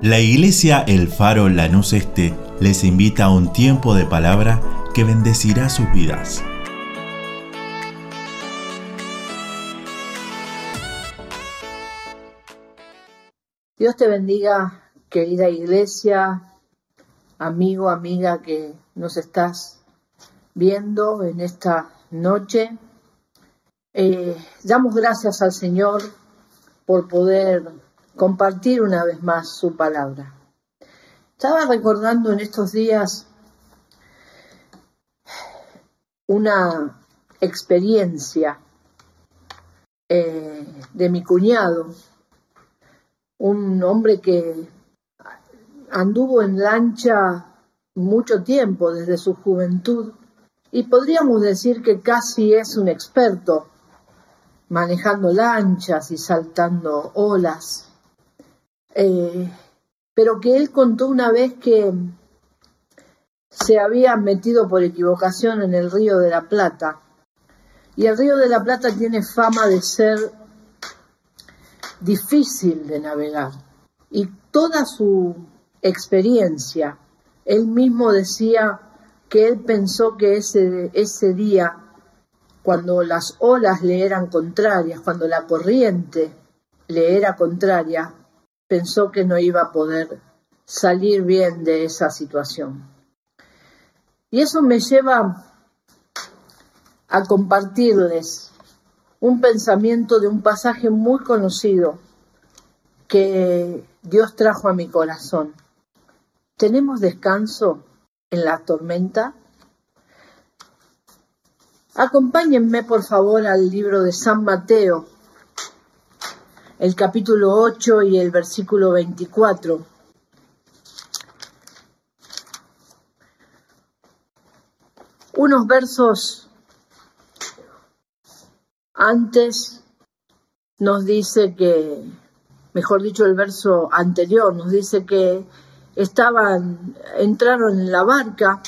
La iglesia El Faro Lanús Este les invita a un tiempo de palabra que bendecirá sus vidas. Dios te bendiga, querida iglesia, amigo, amiga que nos estás viendo en esta noche. Eh, damos gracias al Señor por poder compartir una vez más su palabra. Estaba recordando en estos días una experiencia eh, de mi cuñado, un hombre que anduvo en lancha mucho tiempo desde su juventud y podríamos decir que casi es un experto manejando lanchas y saltando olas. Eh, pero que él contó una vez que se había metido por equivocación en el río de la Plata. Y el río de la Plata tiene fama de ser difícil de navegar. Y toda su experiencia, él mismo decía que él pensó que ese, ese día, cuando las olas le eran contrarias, cuando la corriente le era contraria, pensó que no iba a poder salir bien de esa situación. Y eso me lleva a compartirles un pensamiento de un pasaje muy conocido que Dios trajo a mi corazón. ¿Tenemos descanso en la tormenta? Acompáñenme por favor al libro de San Mateo, el capítulo 8 y el versículo 24. Unos versos antes nos dice que, mejor dicho, el verso anterior nos dice que estaban, entraron en la barca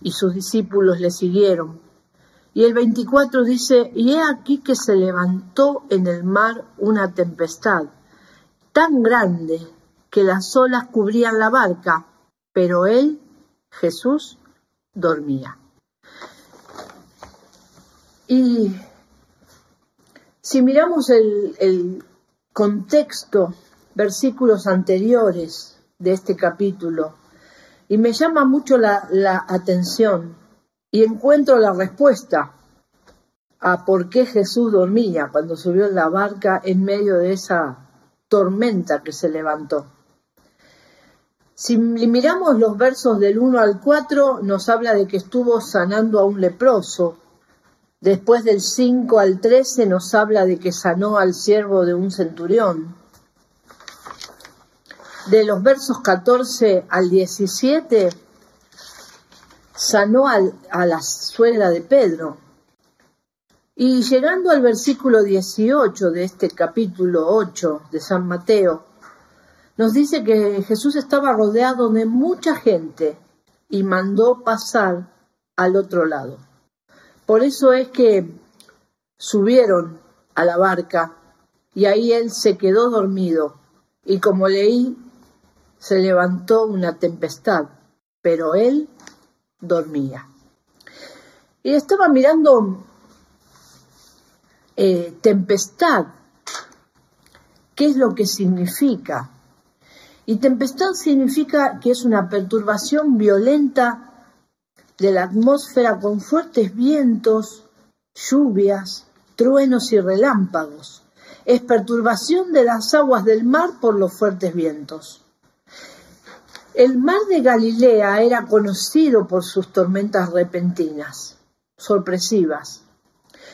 y sus discípulos le siguieron. Y el 24 dice, y he aquí que se levantó en el mar una tempestad tan grande que las olas cubrían la barca, pero él, Jesús, dormía. Y si miramos el, contexto, versículos anteriores de este capítulo, y me llama mucho la atención, y encuentro la respuesta a por qué Jesús dormía cuando subió en la barca en medio de esa tormenta que se levantó. Si miramos los versos del 1 al 4, nos habla de que estuvo sanando a un leproso. Después del 5 al 13 nos habla de que sanó al siervo de un centurión. De los versos 14 al 17 sanó a la suegra de Pedro. Y llegando al versículo 18 de este capítulo 8 de San Mateo, nos dice que Jesús estaba rodeado de mucha gente y mandó pasar al otro lado. Por eso es que subieron a la barca y ahí él se quedó dormido y como leí, se levantó una tempestad, pero él dormía. Y estaba mirando eh, tempestad, qué es lo que significa. Y tempestad significa que es una perturbación violenta de la atmósfera con fuertes vientos, lluvias, truenos y relámpagos. Es perturbación de las aguas del mar por los fuertes vientos. El mar de Galilea era conocido por sus tormentas repentinas, sorpresivas.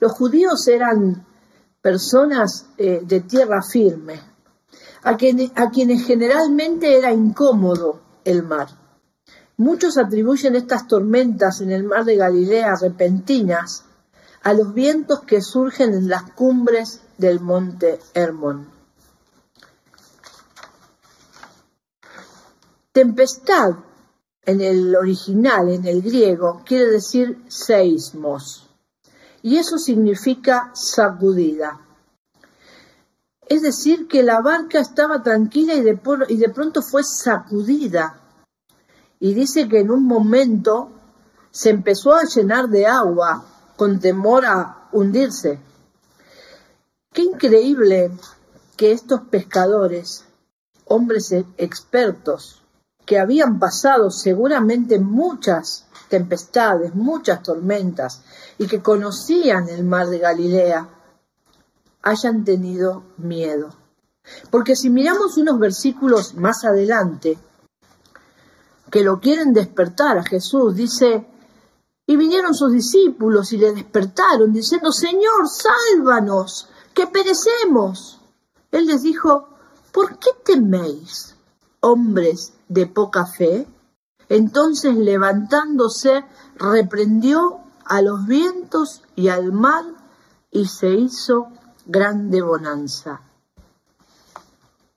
Los judíos eran personas eh, de tierra firme, a quienes generalmente era incómodo el mar. Muchos atribuyen estas tormentas en el mar de Galilea repentinas a los vientos que surgen en las cumbres del monte Hermón. Tempestad en el original, en el griego, quiere decir seismos y eso significa sacudida. Es decir, que la barca estaba tranquila y de, y de pronto fue sacudida. Y dice que en un momento se empezó a llenar de agua con temor a hundirse. Qué increíble que estos pescadores, hombres expertos, que habían pasado seguramente muchas tempestades, muchas tormentas, y que conocían el mar de Galilea, hayan tenido miedo. Porque si miramos unos versículos más adelante, que lo quieren despertar a Jesús, dice, y vinieron sus discípulos y le despertaron, diciendo, Señor, sálvanos, que perecemos. Él les dijo, ¿por qué teméis, hombres de poca fe? Entonces levantándose, reprendió a los vientos y al mar y se hizo grande bonanza.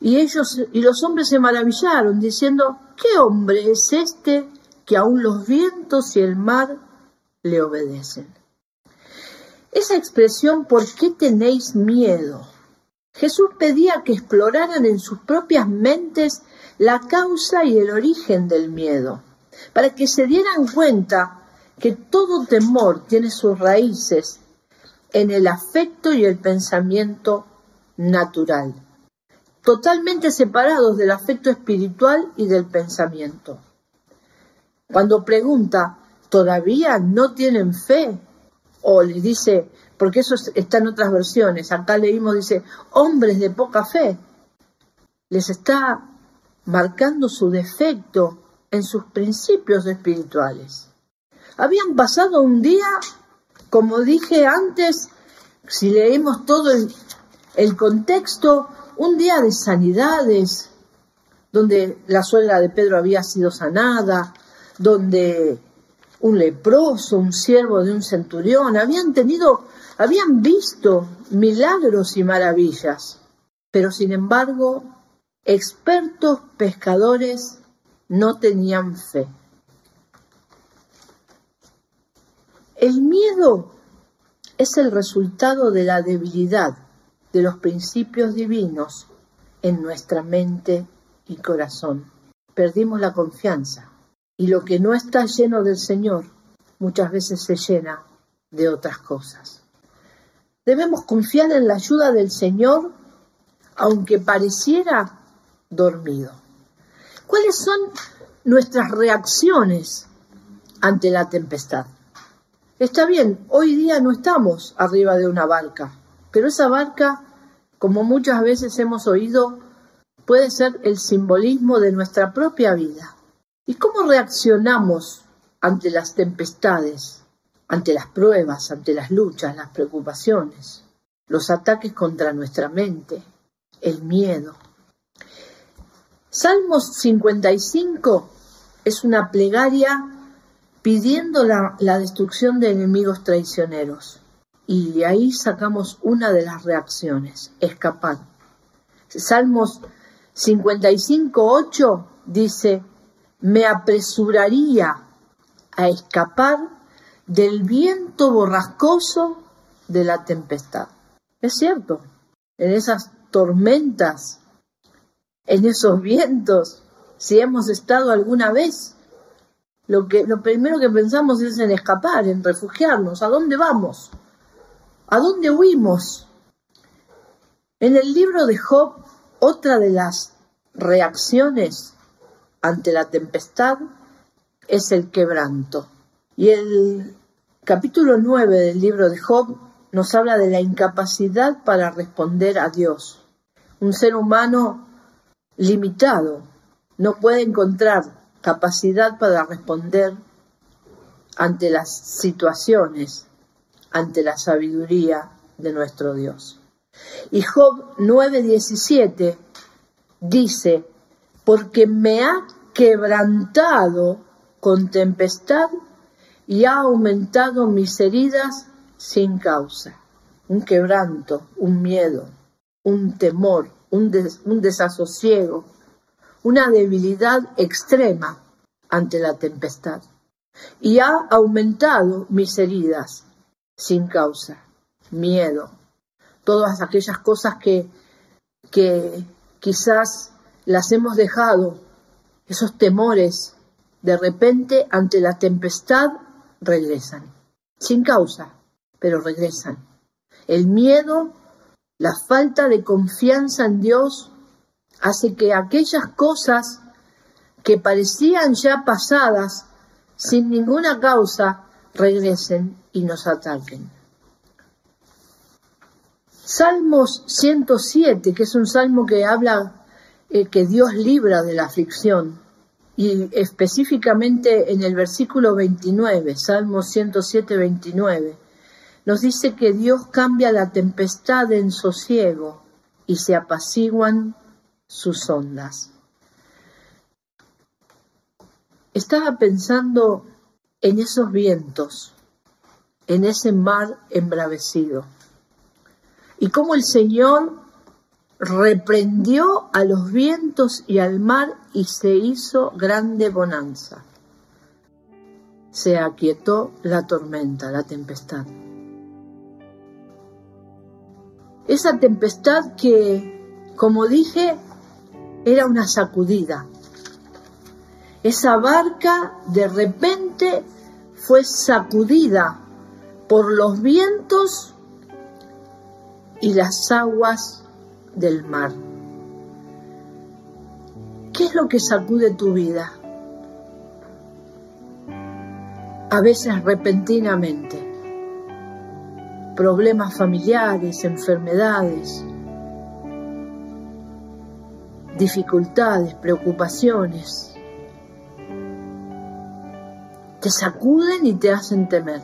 Y ellos y los hombres se maravillaron, diciendo, ¿qué hombre es este que aun los vientos y el mar le obedecen? Esa expresión, ¿por qué tenéis miedo? Jesús pedía que exploraran en sus propias mentes la causa y el origen del miedo, para que se dieran cuenta que todo temor tiene sus raíces en el afecto y el pensamiento natural, totalmente separados del afecto espiritual y del pensamiento. Cuando pregunta, ¿todavía no tienen fe? O les dice, porque eso está en otras versiones, acá leímos, dice, hombres de poca fe, les está marcando su defecto en sus principios espirituales. Habían pasado un día como dije antes, si leemos todo el, contexto, un día de sanidades, donde la suegra de Pedro había sido sanada, donde un leproso, un siervo de un centurión, habían tenido, habían visto milagros y maravillas, pero sin embargo, expertos pescadores no tenían fe. El miedo es el resultado de la debilidad de los principios divinos en nuestra mente y corazón. Perdimos la confianza y lo que no está lleno del Señor muchas veces se llena de otras cosas. Debemos confiar en la ayuda del Señor aunque pareciera dormido. ¿Cuáles son nuestras reacciones ante la tempestad? Está bien, hoy día no estamos arriba de una barca, pero esa barca, como muchas veces hemos oído, puede ser el simbolismo de nuestra propia vida. ¿Y cómo reaccionamos ante las tempestades, ante las pruebas, ante las luchas, las preocupaciones, los ataques contra nuestra mente, el miedo? Salmos 55 es una plegaria pidiendo la, destrucción de enemigos traicioneros. Y de ahí sacamos una de las reacciones, escapar. Salmos 55.8 dice, me apresuraría a escapar del viento borrascoso de la tempestad. Es cierto, en esas tormentas, en esos vientos, si hemos estado alguna vez, lo, que, lo primero que pensamos es en escapar, en refugiarnos. ¿A dónde vamos? ¿A dónde huimos? En el libro de Job, otra de las reacciones ante la tempestad es el quebranto. Y el capítulo 9 del libro de Job nos habla de la incapacidad para responder a Dios. Un ser humano limitado no puede encontrar capacidad para responder ante las situaciones, ante la sabiduría de nuestro Dios. Y Job 9:17 dice, porque me ha quebrantado con tempestad y ha aumentado mis heridas sin causa. Un quebranto, un miedo, un temor, un, desasosiego, una debilidad extrema ante la tempestad y ha aumentado mis heridas sin causa, miedo, todas aquellas cosas que que quizás las hemos dejado, esos temores, de repente ante la tempestad regresan, sin causa, pero regresan. El miedo, la falta de confianza en Dios hace que aquellas cosas que parecían ya pasadas, sin ninguna causa, regresen y nos ataquen. Salmos 107, que es un salmo que habla eh, que Dios libra de la aflicción, y específicamente en el versículo 29, Salmos 107, 29, nos dice que Dios cambia la tempestad en sosiego y se apaciguan sus ondas. Estaba pensando en esos vientos, en ese mar embravecido y cómo el Señor reprendió a los vientos y al mar y se hizo grande bonanza. Se aquietó la tormenta, la tempestad. Esa tempestad que, como dije, era una sacudida. Esa barca de repente fue sacudida por los vientos y las aguas del mar. ¿Qué es lo que sacude tu vida? A veces repentinamente. Problemas familiares, enfermedades, dificultades, preocupaciones. Te sacuden y te hacen temer.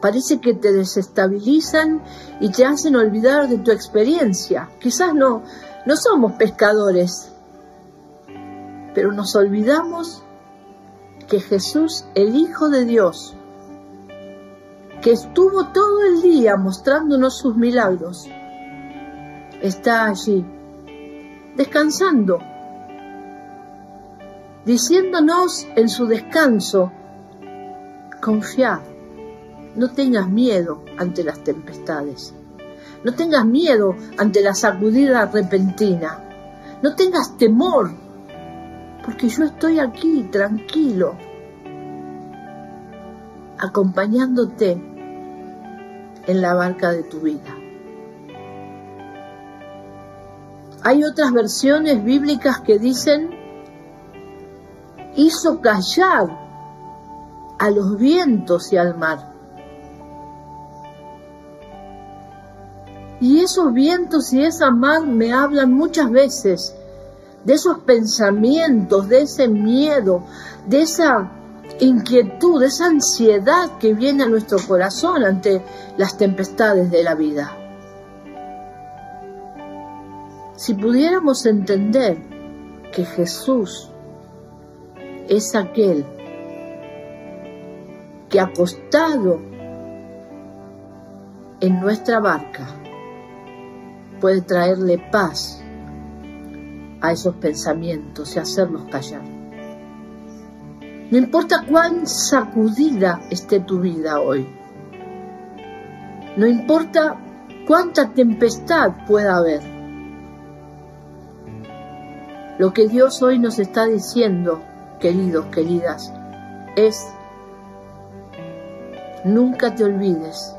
Parece que te desestabilizan y te hacen olvidar de tu experiencia. Quizás no, no somos pescadores, pero nos olvidamos que Jesús, el Hijo de Dios, que estuvo todo el día mostrándonos sus milagros, está allí, descansando, diciéndonos en su descanso, confiad, no tengas miedo ante las tempestades. No tengas miedo ante la sacudida repentina. No tengas temor, porque yo estoy aquí tranquilo, acompañándote en la barca de tu vida. Hay otras versiones bíblicas que dicen, hizo callar a los vientos y al mar. Y esos vientos y esa mar me hablan muchas veces de esos pensamientos, de ese miedo, de esa inquietud, esa ansiedad que viene a nuestro corazón ante las tempestades de la vida. Si pudiéramos entender que Jesús es aquel que acostado en nuestra barca puede traerle paz a esos pensamientos y hacerlos callar. No importa cuán sacudida esté tu vida hoy. No importa cuánta tempestad pueda haber. Lo que Dios hoy nos está diciendo, queridos, queridas, es, nunca te olvides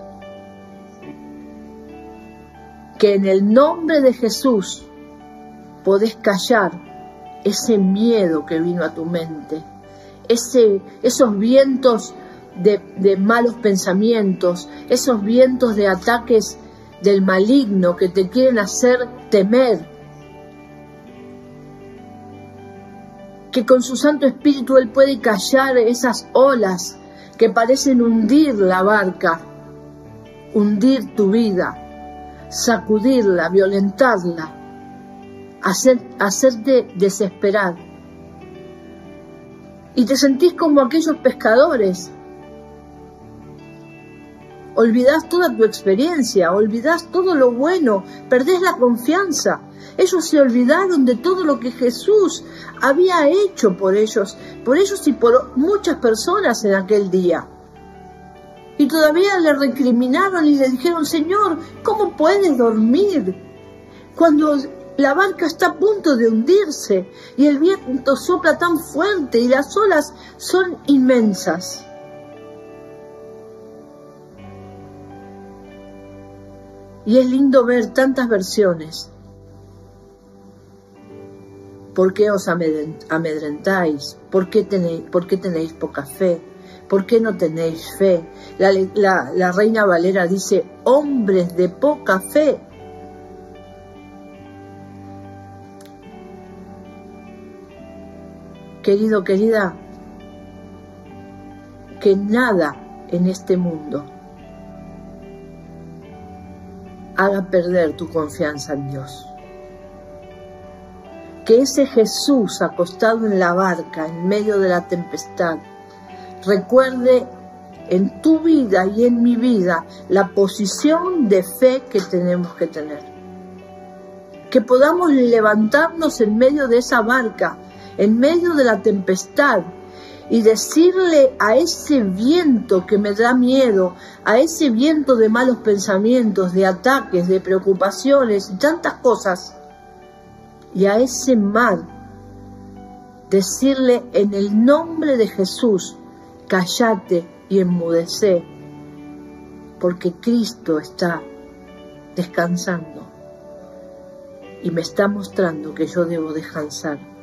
que en el nombre de Jesús podés callar ese miedo que vino a tu mente, ese, esos vientos de, malos pensamientos, esos vientos de ataques del maligno que te quieren hacer temer, que con su Santo Espíritu Él puede callar esas olas que parecen hundir la barca, hundir tu vida sacudirla, violentarla, hacer, hacerte desesperar. Y te sentís como aquellos pescadores. Olvidás toda tu experiencia, olvidás todo lo bueno, perdés la confianza. Ellos se olvidaron de todo lo que Jesús había hecho por ellos, por ellos y por muchas personas en aquel día. Y todavía le recriminaron y le dijeron, Señor, ¿cómo puedes dormir? cuando la barca está a punto de hundirse y el viento sopla tan fuerte y las olas son inmensas. Y es lindo ver tantas versiones. ¿Por qué os amedrentáis? ¿Por qué tenéis, poca fe? ¿Por qué no tenéis fe? La reina Valera dice, hombres de poca fe. Querido, querida, que nada en este mundo haga perder tu confianza en Dios. Que ese Jesús acostado en la barca en medio de la tempestad recuerde en tu vida y en mi vida la posición de fe que tenemos que tener. Que podamos levantarnos en medio de esa barca en medio de la tempestad y decirle a ese viento que me da miedo, a ese viento de malos pensamientos, de ataques, de preocupaciones y tantas cosas, y a ese mar, decirle en el nombre de Jesús, cállate y enmudece, porque Cristo está descansando. Y me está mostrando que yo debo descansar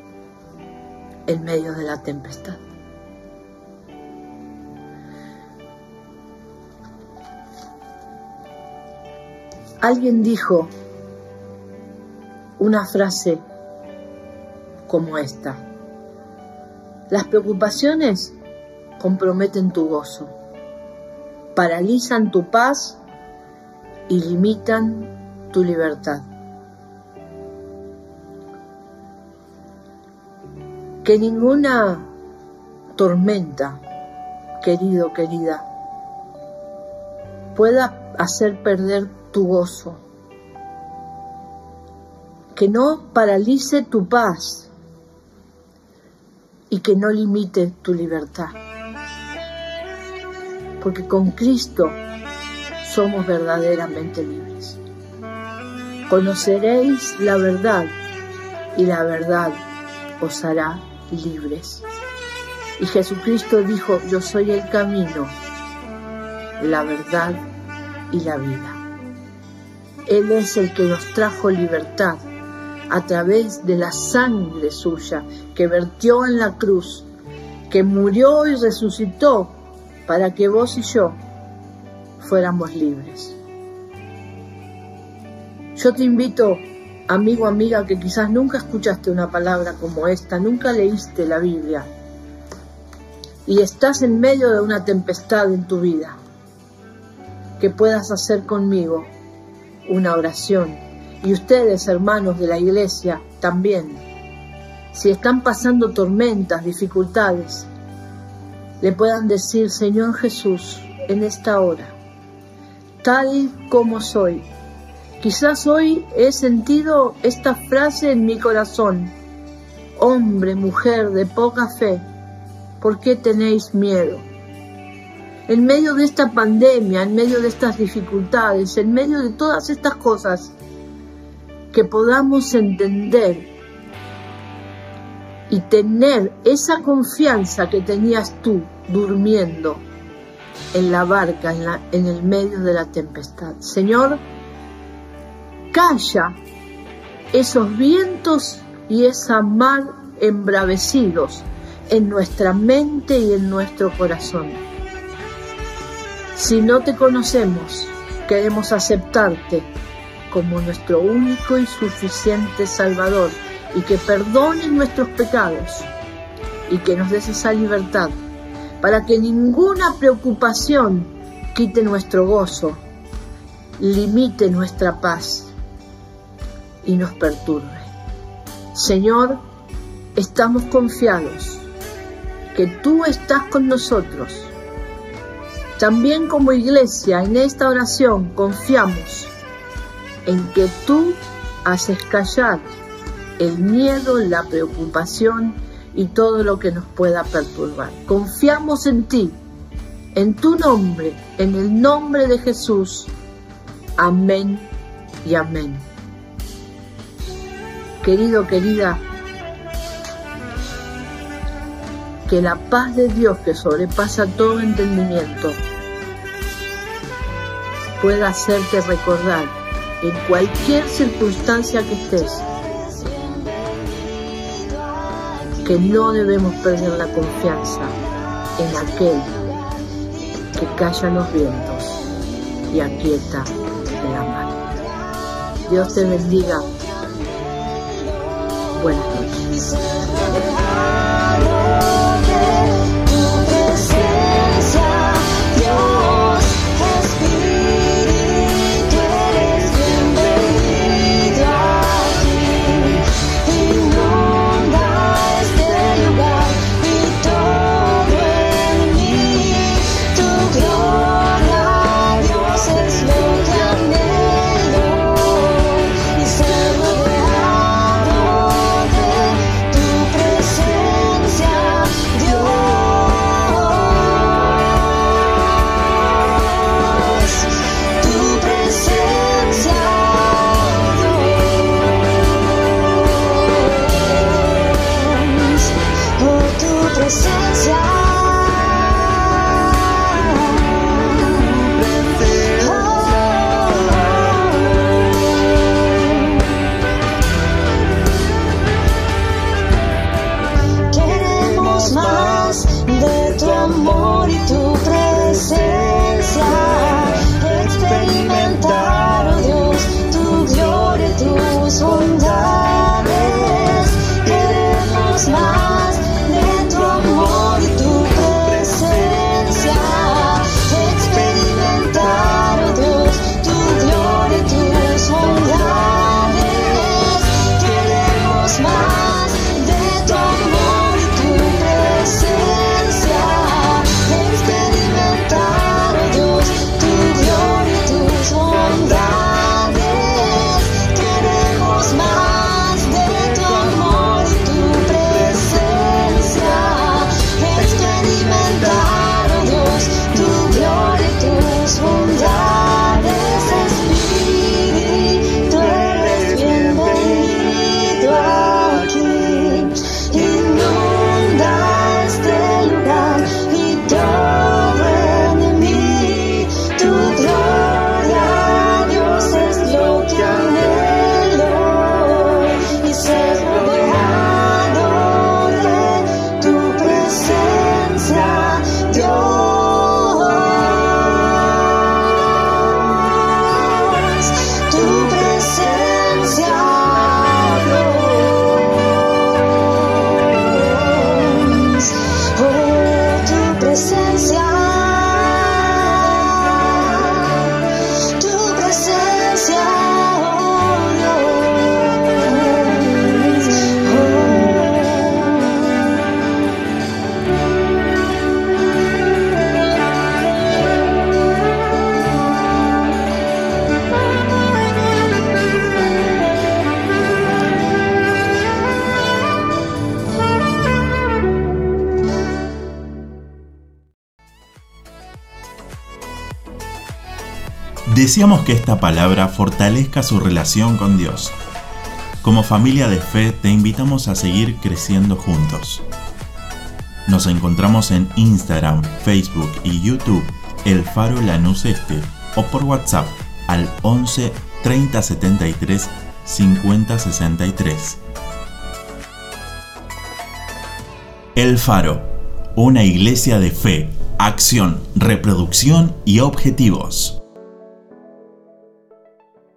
en medio de la tempestad. Alguien dijo una frase como esta. Las preocupaciones comprometen tu gozo, paralizan tu paz y limitan tu libertad. Que ninguna tormenta, querido, querida, pueda hacer perder tu gozo. Que no paralice tu paz y que no limite tu libertad. Porque con Cristo somos verdaderamente libres. Conoceréis la verdad y la verdad os hará libres. Y Jesucristo dijo, yo soy el camino, la verdad y la vida. Él es el que nos trajo libertad a través de la sangre suya que vertió en la cruz, que murió y resucitó para que vos y yo fuéramos libres. Yo te invito amigo, amiga, que quizás nunca escuchaste una palabra como esta, nunca leíste la Biblia y estás en medio de una tempestad en tu vida, que puedas hacer conmigo una oración. Y ustedes, hermanos de la iglesia, también. Si están pasando tormentas, dificultades, le puedan decir, Señor Jesús, en esta hora, tal como soy, Quizás hoy he sentido esta frase en mi corazón. Hombre, mujer de poca fe, ¿por qué tenéis miedo? En medio de esta pandemia, en medio de estas dificultades, en medio de todas estas cosas, que podamos entender y tener esa confianza que tenías tú durmiendo en la barca, en, en el medio de la tempestad. Señor, calla esos vientos y esa mar embravecidos en nuestra mente y en nuestro corazón. Si no te conocemos, queremos aceptarte como nuestro único y suficiente Salvador y que perdone nuestros pecados y que nos des esa libertad para que ninguna preocupación quite nuestro gozo, limite nuestra paz y nos perturbe. Señor, estamos confiados que tú estás con nosotros. También como iglesia en esta oración confiamos en que tú haces callar el miedo, la preocupación y todo lo que nos pueda perturbar. Confiamos en ti, en tu nombre, en el nombre de Jesús. Amén y amén. Querido, querida, que la paz de Dios que sobrepasa todo entendimiento pueda hacerte recordar en cualquier circunstancia que estés que no debemos perder la confianza en aquel que calla los vientos y aquieta la mar. Dios te bendiga. Buenas noches. Deseamos que esta palabra fortalezca su relación con Dios. Como familia de fe te invitamos a seguir creciendo juntos. Nos encontramos en Instagram, Facebook y YouTube El Faro Lanús Este o por WhatsApp al 11 30 73 50 63. El Faro, una iglesia de fe, acción, reproducción y objetivos.